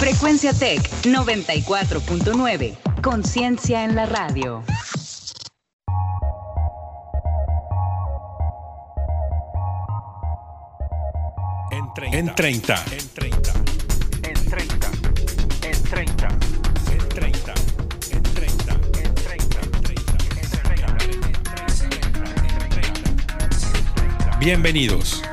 Frecuencia Tech 94.9. Conciencia en la radio. En 30. En 30. En 30. En 30. En 30. En 30. En 30. En 30. En 30. Bienvenidos.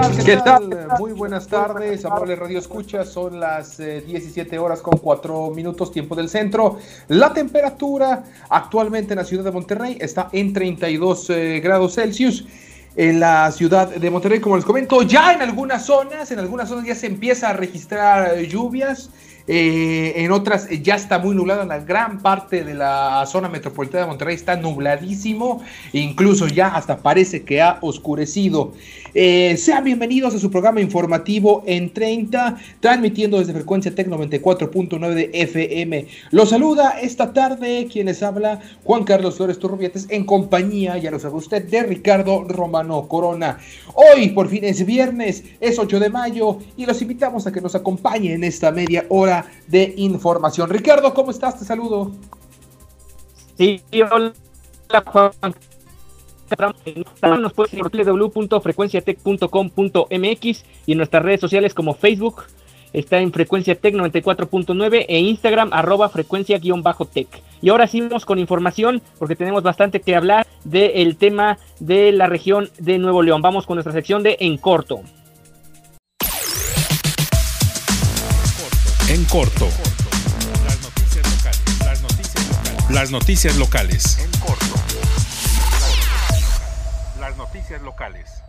Tal? ¿Qué, ¿Qué tal? tal? Muy buenas tardes, amables Radio Escucha. Son las eh, 17 horas con 4 minutos, tiempo del centro. La temperatura actualmente en la ciudad de Monterrey está en 32 eh, grados Celsius. En la ciudad de Monterrey, como les comento, ya en algunas zonas, en algunas zonas ya se empieza a registrar eh, lluvias. Eh, en otras eh, ya está muy nublado, la gran parte de la zona metropolitana de Monterrey está nubladísimo, incluso ya hasta parece que ha oscurecido. Eh, sean bienvenidos a su programa informativo en 30, transmitiendo desde frecuencia Tec 94.9 de FM. Los saluda esta tarde quienes habla Juan Carlos Flores Turrubietes en compañía, ya lo sabe usted, de Ricardo Romano Corona. Hoy por fin es viernes, es 8 de mayo y los invitamos a que nos acompañen en esta media hora de información. Ricardo, ¿cómo estás? Te saludo. Sí, hola Juan. Nos puedes ir www.frecuenciatech.com.mx y en nuestras redes sociales como Facebook está en Frecuencia Tech 94.9 e Instagram arroba frecuencia-tech. Y ahora sí vamos con información porque tenemos bastante que hablar del tema de la región de Nuevo León. Vamos con nuestra sección de En Corto. En corto. Las noticias locales. Las noticias locales. Las noticias locales. En corto. Las noticias locales.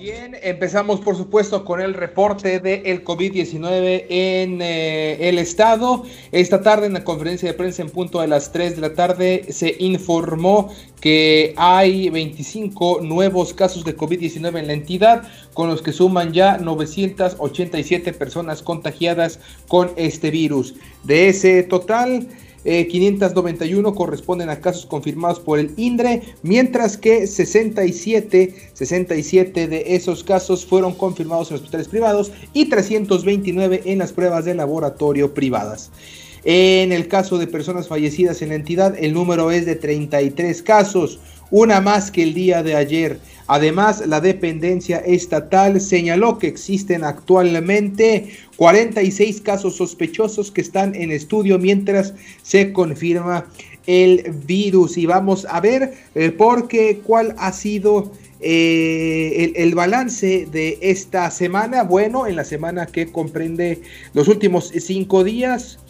Bien, empezamos por supuesto con el reporte del COVID-19 en eh, el estado. Esta tarde en la conferencia de prensa en punto de las 3 de la tarde se informó que hay 25 nuevos casos de COVID-19 en la entidad, con los que suman ya 987 personas contagiadas con este virus. De ese total, eh, 591 corresponden a casos confirmados por el INDRE, mientras que 67, 67 de esos casos fueron confirmados en hospitales privados y 329 en las pruebas de laboratorio privadas. En el caso de personas fallecidas en la entidad, el número es de 33 casos, una más que el día de ayer. Además, la dependencia estatal señaló que existen actualmente 46 casos sospechosos que están en estudio mientras se confirma el virus. Y vamos a ver eh, porque cuál ha sido eh, el, el, balance de esta semana. Bueno, en la semana que comprende los últimos cinco días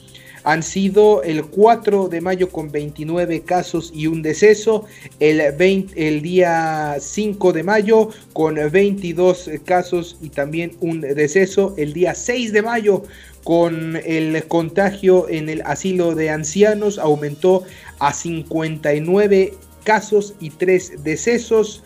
han sido el 4 de mayo con 29 casos y un deceso, el, 20, el día 5 de mayo con 22 casos y también un deceso, el día 6 de mayo con el contagio en el asilo de ancianos aumentó a 59 casos y 3 decesos.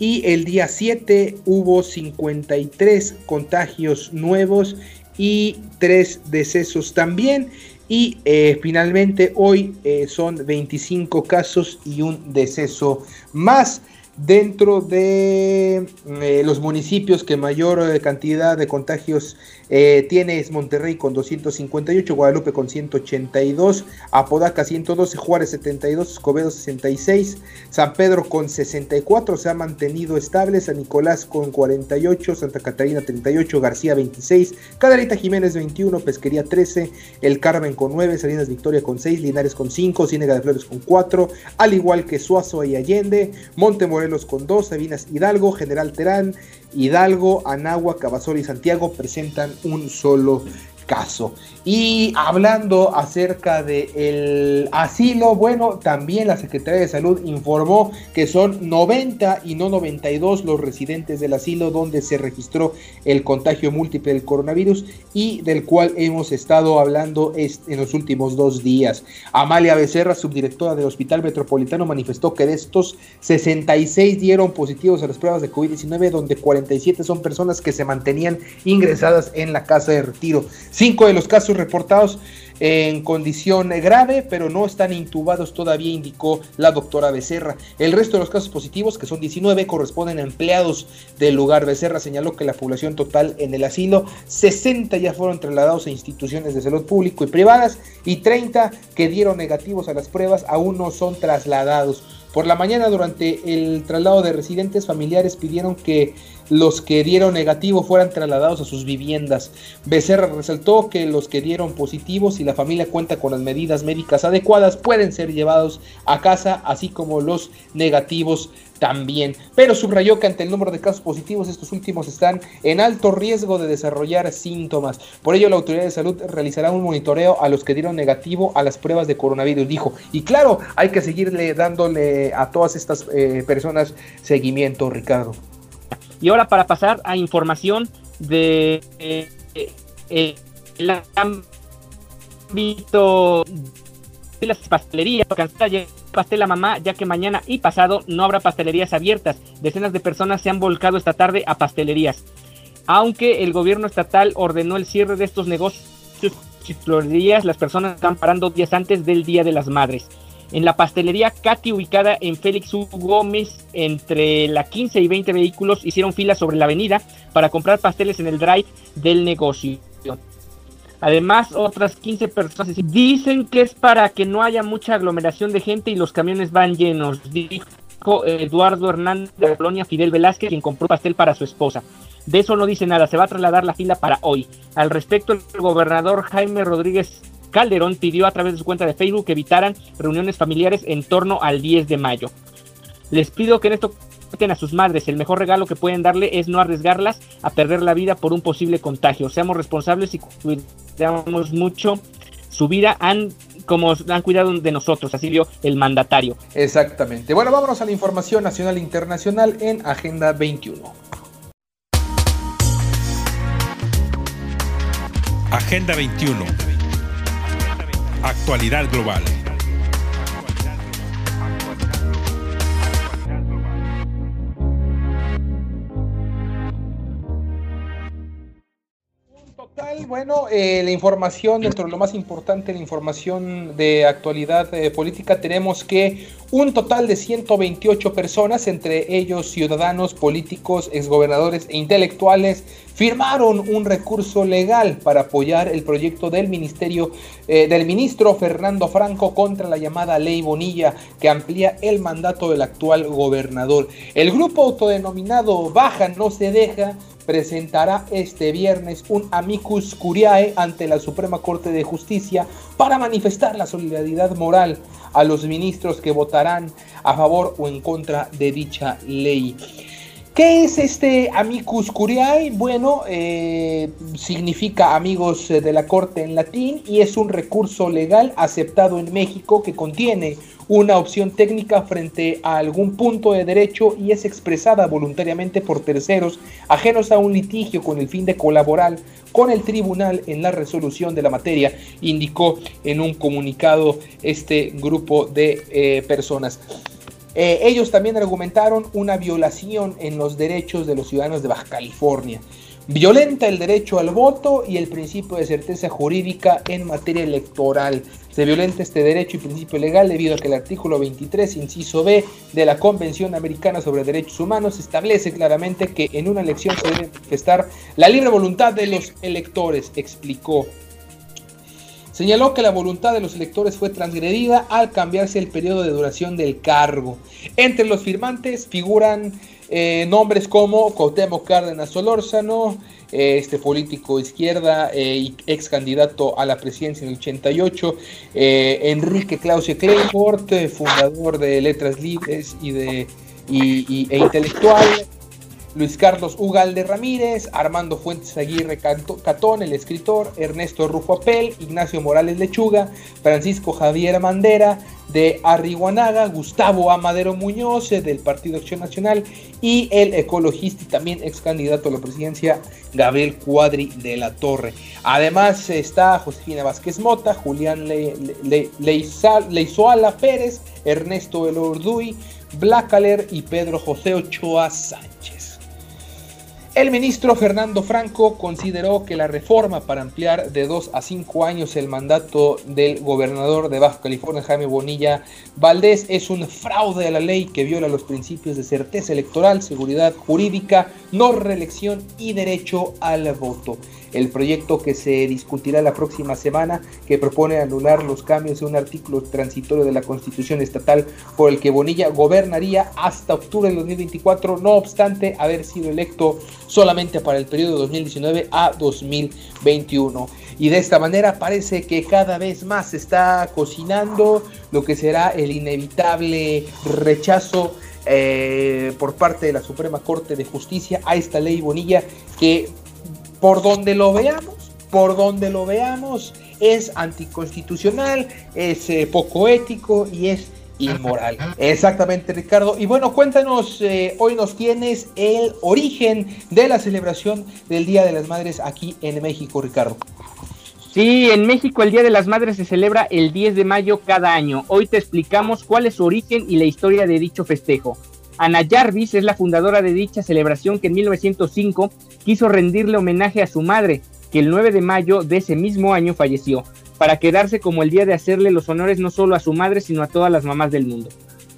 Y el día 7 hubo 53 contagios nuevos y 3 decesos también. Y eh, finalmente hoy eh, son 25 casos y un deceso más dentro de eh, los municipios que mayor cantidad de contagios eh, tiene es Monterrey con 258, Guadalupe con 182, Apodaca 112, Juárez 72, Escobedo 66, San Pedro con 64, se ha mantenido estable, San Nicolás con 48, Santa Catarina 38, García 26, Caderita Jiménez 21, Pesquería 13, El Carmen con 9, Salinas Victoria con 6, Linares con 5, Ciénega de Flores con 4, al igual que Suazo y Allende, Montemorelos con 2, Sabinas Hidalgo, General Terán, Hidalgo, Anagua, Cabazol y Santiago presentan un solo caso. Y hablando acerca del asilo, bueno, también la Secretaría de Salud informó que son 90 y no 92 los residentes del asilo donde se registró el contagio múltiple del coronavirus y del cual hemos estado hablando en los últimos dos días. Amalia Becerra, subdirectora del Hospital Metropolitano, manifestó que de estos 66 dieron positivos a las pruebas de COVID-19, donde 47 son personas que se mantenían ingresadas en la casa de retiro. Cinco de los casos reportados en condición grave, pero no están intubados todavía, indicó la doctora Becerra. El resto de los casos positivos, que son 19, corresponden a empleados del lugar. Becerra señaló que la población total en el asilo, 60 ya fueron trasladados a instituciones de salud público y privadas y 30 que dieron negativos a las pruebas aún no son trasladados. Por la mañana, durante el traslado de residentes familiares, pidieron que los que dieron negativo fueran trasladados a sus viviendas. Becerra resaltó que los que dieron positivos y la familia cuenta con las medidas médicas adecuadas pueden ser llevados a casa, así como los negativos también. Pero subrayó que ante el número de casos positivos, estos últimos están en alto riesgo de desarrollar síntomas. Por ello, la autoridad de salud realizará un monitoreo a los que dieron negativo a las pruebas de coronavirus, dijo. Y claro, hay que seguirle dándole a todas estas eh, personas seguimiento, Ricardo. Y ahora para pasar a información de eh, eh, el ámbito de las pastelerías, pastel a mamá, ya que mañana y pasado no habrá pastelerías abiertas. Decenas de personas se han volcado esta tarde a pastelerías. Aunque el gobierno estatal ordenó el cierre de estos negocios y florerías, las personas están parando días antes del Día de las Madres en la pastelería Katy, ubicada en Félix U. Gómez, entre la 15 y 20 vehículos hicieron fila sobre la avenida para comprar pasteles en el drive del negocio. Además, otras 15 personas dicen que es para que no haya mucha aglomeración de gente y los camiones van llenos, dijo Eduardo Hernández de colonia Fidel Velázquez, quien compró pastel para su esposa. De eso no dice nada, se va a trasladar la fila para hoy. Al respecto, el gobernador Jaime Rodríguez Calderón pidió a través de su cuenta de Facebook que evitaran reuniones familiares en torno al 10 de mayo. Les pido que en esto a sus madres. El mejor regalo que pueden darle es no arriesgarlas a perder la vida por un posible contagio. Seamos responsables y cuidamos mucho su vida. Han, como han cuidado de nosotros, así vio el mandatario. Exactamente. Bueno, vámonos a la información nacional e internacional en Agenda 21. Agenda 21 Actualidad global. Bueno, eh, la información, dentro de lo más importante, la información de actualidad eh, política, tenemos que un total de 128 personas, entre ellos ciudadanos, políticos, exgobernadores e intelectuales, firmaron un recurso legal para apoyar el proyecto del ministerio eh, del ministro Fernando Franco contra la llamada ley Bonilla que amplía el mandato del actual gobernador. El grupo autodenominado Baja no se deja presentará este viernes un amicus curiae ante la Suprema Corte de Justicia para manifestar la solidaridad moral a los ministros que votarán a favor o en contra de dicha ley. ¿Qué es este amicus curiae? Bueno, eh, significa amigos de la corte en latín y es un recurso legal aceptado en México que contiene una opción técnica frente a algún punto de derecho y es expresada voluntariamente por terceros ajenos a un litigio con el fin de colaborar con el tribunal en la resolución de la materia, indicó en un comunicado este grupo de eh, personas. Eh, ellos también argumentaron una violación en los derechos de los ciudadanos de Baja California. Violenta el derecho al voto y el principio de certeza jurídica en materia electoral. Se violenta este derecho y principio legal debido a que el artículo 23, inciso B de la Convención Americana sobre Derechos Humanos establece claramente que en una elección se debe manifestar la libre voluntad de los electores, explicó Señaló que la voluntad de los electores fue transgredida al cambiarse el periodo de duración del cargo. Entre los firmantes figuran eh, nombres como Cuauhtémoc Cárdenas Solórzano, eh, este político izquierda eh, y ex candidato a la presidencia en el 88, Enrique Claudio Clayford, fundador de Letras Libres y de e intelectual, Luis Carlos Ugalde Ramírez, Armando Fuentes Aguirre Catón, el escritor, Ernesto Rufo Apel, Ignacio Morales Lechuga, Francisco Javier Mandera, de Arriguanaga, Gustavo Amadero Muñoz del Partido Acción Nacional y el ecologista y también ex candidato a la presidencia Gabriel Cuadri de la Torre. Además está Josefina Vázquez Mota, Julián Le, Leizoala Pérez, Ernesto Elorduy, Blacaler y Pedro José Ochoa Sánchez. El ministro Fernando Franco consideró que la reforma para ampliar de 2 a 5 años el mandato del gobernador de Baja California, Jaime Bonilla Valdés, es un fraude a la ley que viola los principios de certeza electoral, seguridad jurídica, no reelección y derecho al voto el proyecto que se discutirá la próxima semana, que propone anular los cambios en un artículo transitorio de la Constitución Estatal por el que Bonilla gobernaría hasta octubre del 2024, no obstante haber sido electo solamente para el periodo 2019 a 2021. Y de esta manera parece que cada vez más se está cocinando lo que será el inevitable rechazo eh, por parte de la Suprema Corte de Justicia a esta ley Bonilla que por donde lo veamos, por donde lo veamos, es anticonstitucional, es eh, poco ético y es inmoral. Exactamente, Ricardo. Y bueno, cuéntanos, eh, hoy nos tienes el origen de la celebración del Día de las Madres aquí en México, Ricardo. Sí, en México el Día de las Madres se celebra el 10 de mayo cada año. Hoy te explicamos cuál es su origen y la historia de dicho festejo. Ana Jarvis es la fundadora de dicha celebración que en 1905 quiso rendirle homenaje a su madre, que el 9 de mayo de ese mismo año falleció, para quedarse como el día de hacerle los honores no solo a su madre, sino a todas las mamás del mundo.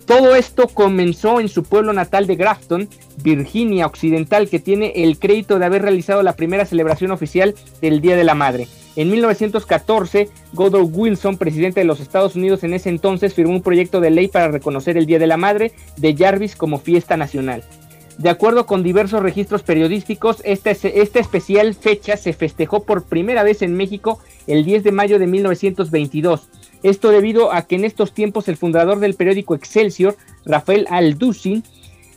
Todo esto comenzó en su pueblo natal de Grafton, Virginia Occidental, que tiene el crédito de haber realizado la primera celebración oficial del Día de la Madre. En 1914, Godot Wilson, presidente de los Estados Unidos en ese entonces, firmó un proyecto de ley para reconocer el Día de la Madre de Jarvis como fiesta nacional. De acuerdo con diversos registros periodísticos, esta, esta, especial fecha se festejó por primera vez en México el 10 de mayo de 1922. Esto debido a que en estos tiempos el fundador del periódico Excelsior, Rafael Alducin,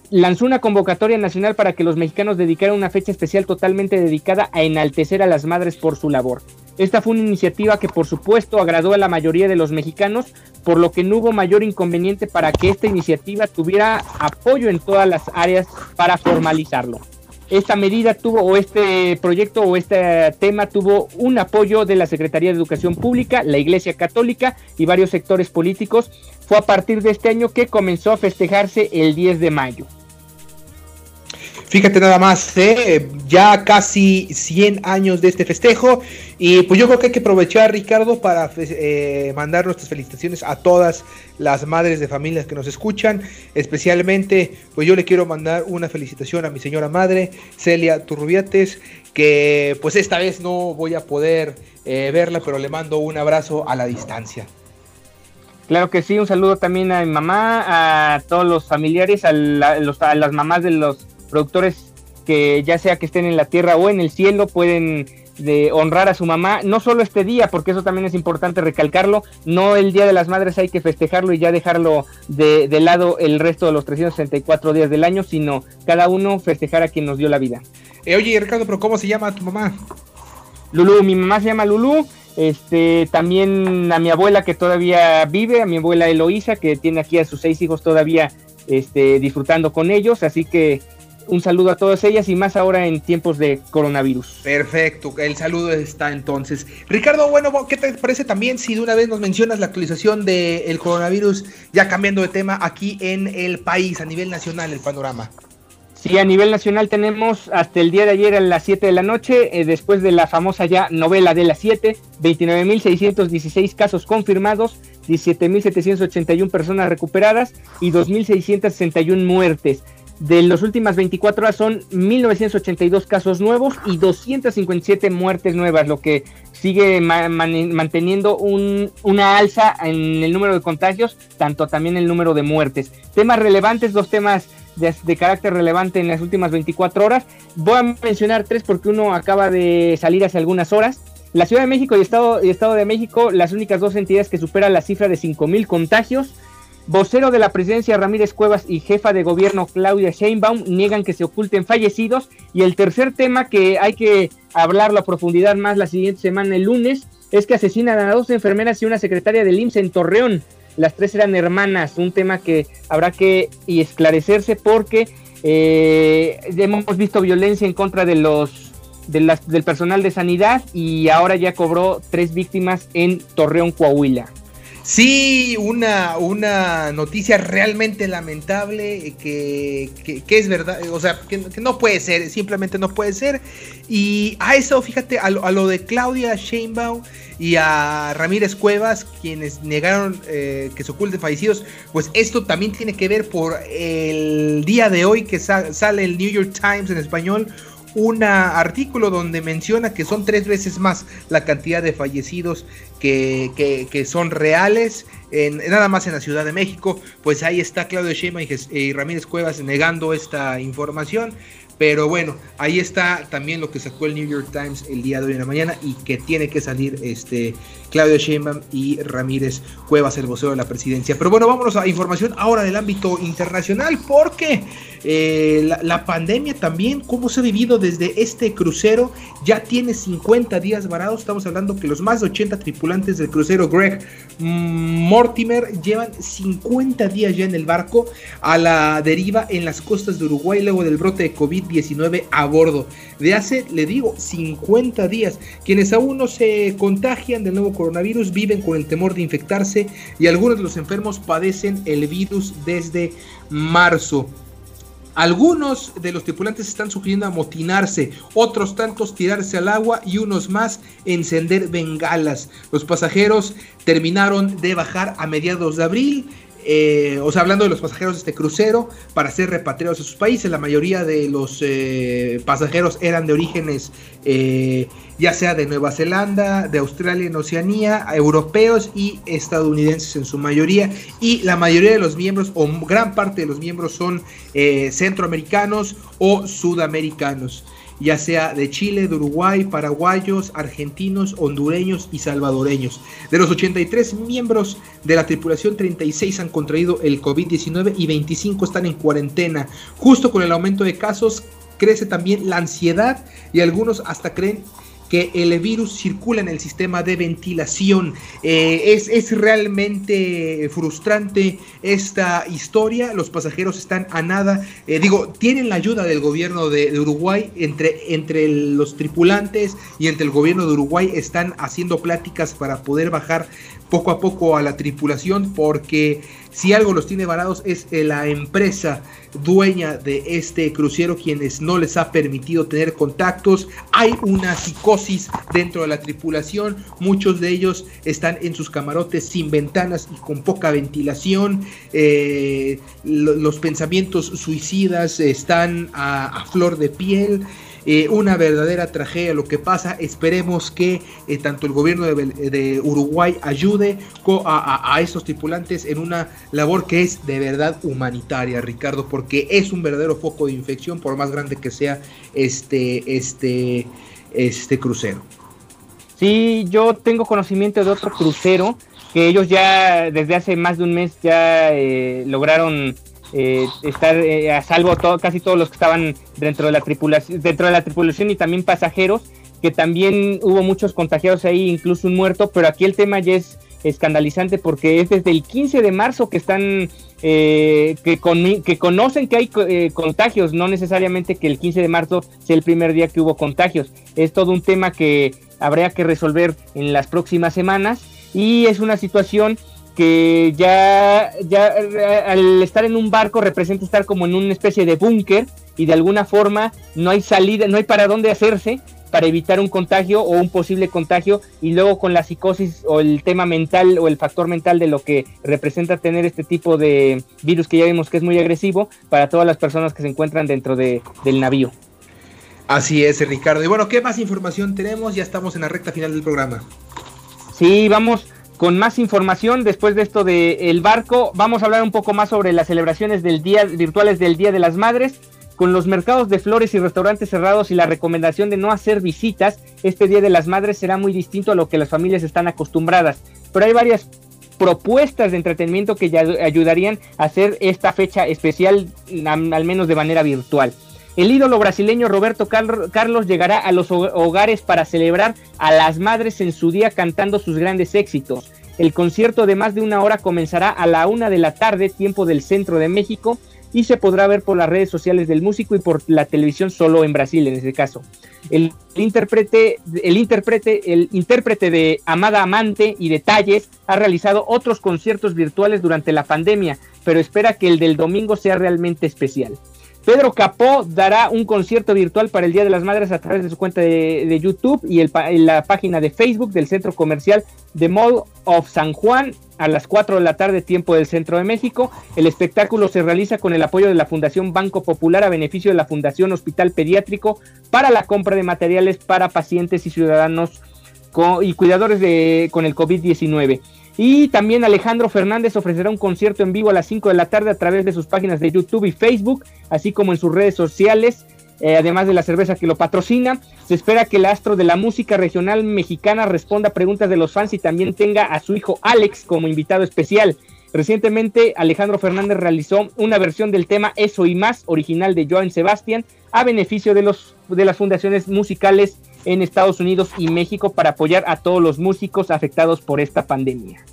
lanzó una convocatoria nacional para que los mexicanos dedicaran una fecha especial totalmente dedicada a enaltecer a las madres por su labor. Esta fue una iniciativa que por supuesto agradó a la mayoría de los mexicanos, por lo que no hubo mayor inconveniente para que esta iniciativa tuviera apoyo en todas las áreas para formalizarlo. Esta medida tuvo, o este proyecto, o este tema tuvo un apoyo de la Secretaría de Educación Pública, la Iglesia Católica y varios sectores políticos. Fue a partir de este año que comenzó a festejarse el 10 de mayo. Fíjate nada más, ¿eh? ya casi 100 años de este festejo y pues yo creo que hay que aprovechar Ricardo para eh, mandar nuestras felicitaciones a todas las madres de familias que nos escuchan, especialmente pues yo le quiero mandar una felicitación a mi señora madre Celia Turrubiates que pues esta vez no voy a poder eh, verla pero le mando un abrazo a la distancia. Claro que sí, un saludo también a mi mamá, a todos los familiares, a las mamás de los productores que ya sea que estén en la tierra o en el cielo pueden de honrar a su mamá, no solo este día, porque eso también es importante recalcarlo, no el Día de las Madres hay que festejarlo y ya dejarlo de, lado el resto de los 364 días del año, sino cada uno festejar a quien nos dio la vida. Eh, oye Ricardo, pero ¿cómo se llama tu mamá? Lulú, mi mamá se llama Lulú, este, también a mi abuela que todavía vive, a mi abuela Eloísa que tiene aquí a sus seis hijos todavía este, disfrutando con ellos, así que un saludo a todas ellas y más ahora en tiempos de coronavirus. Perfecto, el saludo está entonces. Ricardo, bueno, ¿qué te parece también si de una vez nos mencionas la actualización del coronavirus, ya cambiando de tema aquí en el país, a nivel nacional, el panorama? Sí, a nivel nacional tenemos hasta el día de ayer a las 7 de la noche, eh, después de la famosa ya novela de las 7, 29.616 casos confirmados, 17.781 personas recuperadas y 2.661 muertes. De las últimas 24 horas son 1982 casos nuevos y 257 muertes nuevas, lo que sigue manteniendo una alza en el número de contagios, tanto también el número de muertes. Temas relevantes, dos temas de, carácter relevante en las últimas 24 horas. Voy a mencionar tres porque uno acaba de salir hace algunas horas. La Ciudad de México y Estado, y Estado de México, las únicas dos entidades que superan la cifra de 5.000 contagios. Vocero de la presidencia Ramírez Cuevas y jefa de gobierno Claudia Sheinbaum niegan que se oculten fallecidos. Y el tercer tema que hay que hablarlo a profundidad más la siguiente semana, el lunes, es que asesinan a dos enfermeras y una secretaria del IMSS en Torreón. Las tres eran hermanas, un tema que habrá que esclarecerse porque eh, hemos visto violencia en contra de los del personal de sanidad y ahora ya cobró tres víctimas en Torreón, Coahuila. Sí, una, una noticia realmente lamentable que, que, es verdad, o sea, que, no puede ser, simplemente no puede ser. Y a eso, fíjate, a lo, de Claudia Sheinbaum y a Ramírez Cuevas, quienes negaron eh, que se oculten fallecidos, pues esto también tiene que ver por el día de hoy que sale el New York Times en español un artículo donde menciona que son tres veces más la cantidad de fallecidos que, que, son reales, en, nada más en la Ciudad de México. Pues ahí está Claudio Shema y Ramírez Cuevas negando esta información. Pero bueno, ahí está también lo que sacó el New York Times el día de hoy en la mañana y que tiene que salir este Claudio Sheinbaum y Ramírez Cuevas, el vocero de la presidencia. Pero bueno, vámonos a información ahora del ámbito internacional porque eh, la, pandemia también, cómo se ha vivido desde este crucero, ya tiene 50 días varados. Estamos hablando que los más de 80 tripulantes del crucero Greg Mortimer llevan 50 días ya en el barco a la deriva en las costas de Uruguay luego del brote de COVID-19 a bordo. De hace, le digo, 50 días. Quienes aún no se contagian del nuevo coronavirus viven con el temor de infectarse y algunos de los enfermos padecen el virus desde marzo. Algunos de los tripulantes están sugiriendo amotinarse, otros tantos tirarse al agua y unos más encender bengalas. Los pasajeros terminaron de bajar a mediados de abril eh, o sea, hablando de los pasajeros de este crucero, para ser repatriados a sus países, la mayoría de los eh, pasajeros eran de orígenes eh, ya sea de Nueva Zelanda, de Australia en Oceanía, europeos y estadounidenses en su mayoría, y la mayoría de los miembros, o gran parte de los miembros, son centroamericanos o sudamericanos ya sea de Chile, de Uruguay, paraguayos, argentinos, hondureños y salvadoreños. De los 83 miembros de la tripulación, 36 han contraído el COVID-19 y 25 están en cuarentena. Justo con el aumento de casos, crece también la ansiedad y algunos hasta creen que el virus circula en el sistema de ventilación. Eh, es, realmente frustrante esta historia. Los pasajeros están a nada. Eh, digo, tienen la ayuda del gobierno de, Uruguay. Entre, entre los tripulantes y entre el gobierno de Uruguay están haciendo pláticas para poder bajar poco a poco a la tripulación porque si algo los tiene varados es eh, la empresa dueña de este crucero quienes no les ha permitido tener contactos. Hay una psicosis dentro de la tripulación. Muchos de ellos están en sus camarotes sin ventanas y con poca ventilación. Eh, los pensamientos suicidas están a flor de piel. Eh, una verdadera tragedia lo que pasa. Esperemos que eh, tanto el gobierno de, Uruguay ayude a, a, estos tripulantes en una labor que es de verdad humanitaria, Ricardo, porque es un verdadero foco de infección, por más grande que sea este, este, este crucero. Sí, yo tengo conocimiento de otro crucero que ellos ya desde hace más de un mes ya eh, lograron eh, estar eh, a salvo casi todos los que estaban dentro de la tripulación, dentro de la tripulación y también pasajeros, que también hubo muchos contagiados ahí, incluso un muerto, pero aquí el tema ya es escandalizante porque es desde el 15 de marzo que están eh, que, que conocen que hay eh, contagios, no necesariamente que el 15 de marzo sea el primer día que hubo contagios. Es todo un tema que habría que resolver en las próximas semanas y es una situación que ya, ya al estar en un barco representa estar como en una especie de búnker y de alguna forma no hay salida, no hay para dónde hacerse para evitar un contagio o un posible contagio y luego con la psicosis o el tema mental o el factor mental de lo que representa tener este tipo de virus que ya vimos que es muy agresivo para todas las personas que se encuentran dentro de, del navío. Así es, Ricardo. Y bueno, ¿qué más información tenemos? Ya estamos en la recta final del programa. Sí, vamos con más información después de esto del el barco. Vamos a hablar un poco más sobre las celebraciones del día virtuales del Día de las Madres. Con los mercados de flores y restaurantes cerrados y la recomendación de no hacer visitas, este Día de las Madres será muy distinto a lo que las familias están acostumbradas. Pero hay varias propuestas de entretenimiento que ya ayudarían a hacer esta fecha especial, al menos de manera virtual. El ídolo brasileño Roberto Carlos llegará a los hogares para celebrar a las madres en su día cantando sus grandes éxitos. El concierto de más de una hora comenzará a la una de la tarde, tiempo del centro de México, y se podrá ver por las redes sociales del músico y por la televisión solo en Brasil en este caso. El intérprete, el intérprete, el intérprete de Amada Amante y Detalles ha realizado otros conciertos virtuales durante la pandemia, pero espera que el del domingo sea realmente especial. Pedro Capó dará un concierto virtual para el Día de las Madres a través de su cuenta de, YouTube y la página de Facebook del Centro Comercial de Mall of San Juan a las 4 de la tarde, tiempo del Centro de México. El espectáculo se realiza con el apoyo de la Fundación Banco Popular a beneficio de la Fundación Hospital Pediátrico para la compra de materiales para pacientes y ciudadanos y cuidadores de, con el COVID-19. Y también Alejandro Fernández ofrecerá un concierto en vivo a las 5 de la tarde a través de sus páginas de YouTube y Facebook, así como en sus redes sociales, eh, además de la cerveza que lo patrocina. Se espera que el astro de la música regional mexicana responda a preguntas de los fans y también tenga a su hijo Alex como invitado especial. Recientemente Alejandro Fernández realizó una versión del tema Eso y más, original de Joan Sebastián, a beneficio de, los, de las fundaciones musicales en Estados Unidos y México para apoyar a todos los músicos afectados por esta pandemia.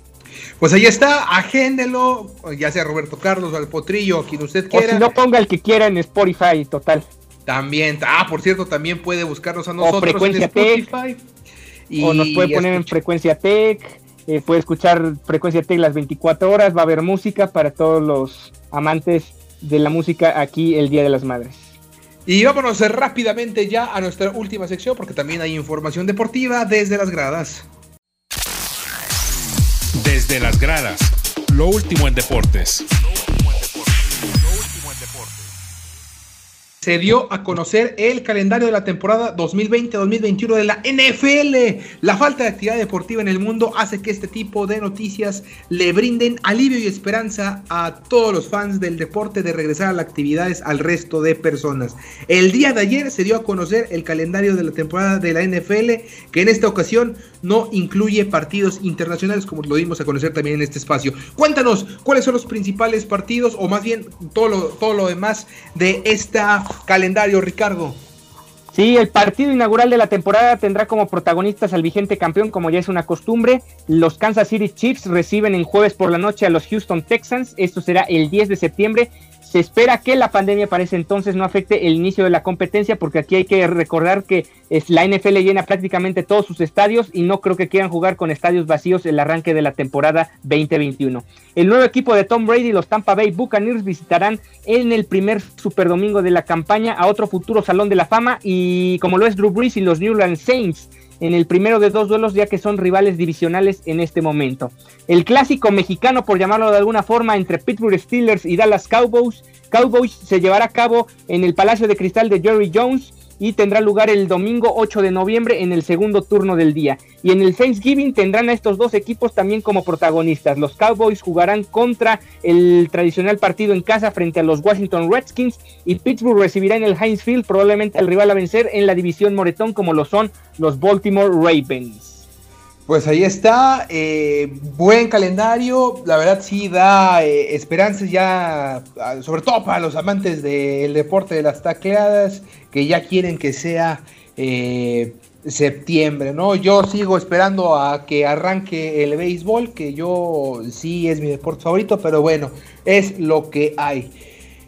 Pues ahí está, agéndelo, ya sea Roberto Carlos o al Potrillo, quien usted quiera. O si no ponga el que quiera en Spotify, total. También, ah, por cierto, también puede buscarnos a nosotros frecuencia en Spotify. o nos puede poner en Frecuencia Tech, eh, puede escuchar Frecuencia Tech las 24 horas, va a haber música para todos los amantes de la música aquí el Día de las Madres. Y vámonos rápidamente ya a nuestra última sección porque también hay información deportiva desde las gradas. Desde las gradas, lo último en deportes. Se dio a conocer el calendario de la temporada 2020-2021 de la NFL. La falta de actividad deportiva en el mundo hace que este tipo de noticias le brinden alivio y esperanza a todos los fans del deporte de regresar a las actividades al resto de personas. El día de ayer se dio a conocer el calendario de la temporada de la NFL, que en esta ocasión no incluye partidos internacionales, como lo dimos a conocer también en este espacio. Cuéntanos cuáles son los principales partidos, o más bien todo lo, todo lo demás de esta calendario, Ricardo. Sí, el partido inaugural de la temporada tendrá como protagonistas al vigente campeón, como ya es una costumbre. Los Kansas City Chiefs reciben en jueves por la noche a los Houston Texans. Esto será el 10 de septiembre. Se espera que la pandemia para ese entonces no afecte el inicio de la competencia, porque aquí hay que recordar que la NFL llena prácticamente todos sus estadios y no creo que quieran jugar con estadios vacíos el arranque de la temporada 2021. El nuevo equipo de Tom Brady, los Tampa Bay Buccaneers, visitarán en el primer Super Domingo de la campaña a otro futuro Salón de la Fama y como lo es Drew Brees y los New Orleans Saints en el primero de dos duelos ya que son rivales divisionales en este momento. El clásico mexicano, por llamarlo de alguna forma, entre Pittsburgh Steelers y Dallas Cowboys, Cowboys se llevará a cabo en el Palacio de Cristal de Jerry Jones y tendrá lugar el domingo 8 de noviembre en el segundo turno del día. Y en el Thanksgiving tendrán a estos dos equipos también como protagonistas. Los Cowboys jugarán contra el tradicional partido en casa frente a los Washington Redskins y Pittsburgh recibirá en el Heinz Field probablemente al rival a vencer en la división Moretón como lo son los Baltimore Ravens. Pues ahí está, eh, buen calendario, la verdad sí da eh, esperanzas ya, sobre todo para los amantes del deporte de las tacleadas, que ya quieren que sea eh, septiembre, ¿no? Yo sigo esperando a que arranque el béisbol, que yo sí es mi deporte favorito, pero bueno, es lo que hay.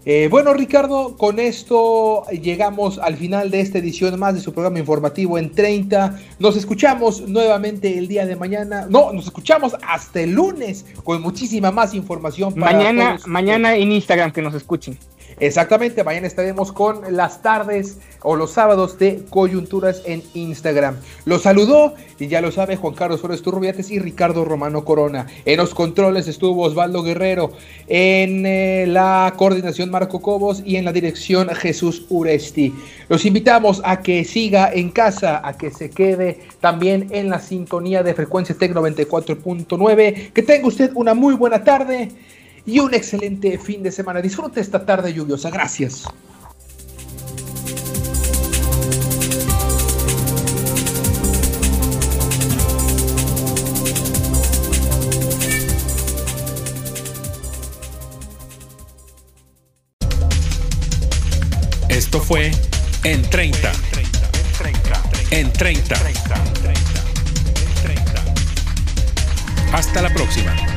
Eh, bueno, Ricardo, con esto llegamos al final de esta edición más de su programa informativo en 30. Nos escuchamos nuevamente el día de mañana. No, nos escuchamos hasta el lunes con muchísima más información. Para mañana, mañana en Instagram que nos escuchen. Exactamente, mañana estaremos con las tardes o los sábados de coyunturas en Instagram. Los saludó, y ya lo sabe, Juan Carlos Flores Turrubiates y Ricardo Romano Corona. En los controles estuvo Osvaldo Guerrero, en eh, la coordinación Marco Cobos y en la dirección Jesús Uresti. Los invitamos a que siga en casa, a que se quede también en la sintonía de frecuencia Tec 94.9. Que tenga usted una muy buena tarde y un excelente fin de semana. Disfrute esta tarde lluviosa. Gracias. Esto fue En 30. En 30. Hasta la próxima.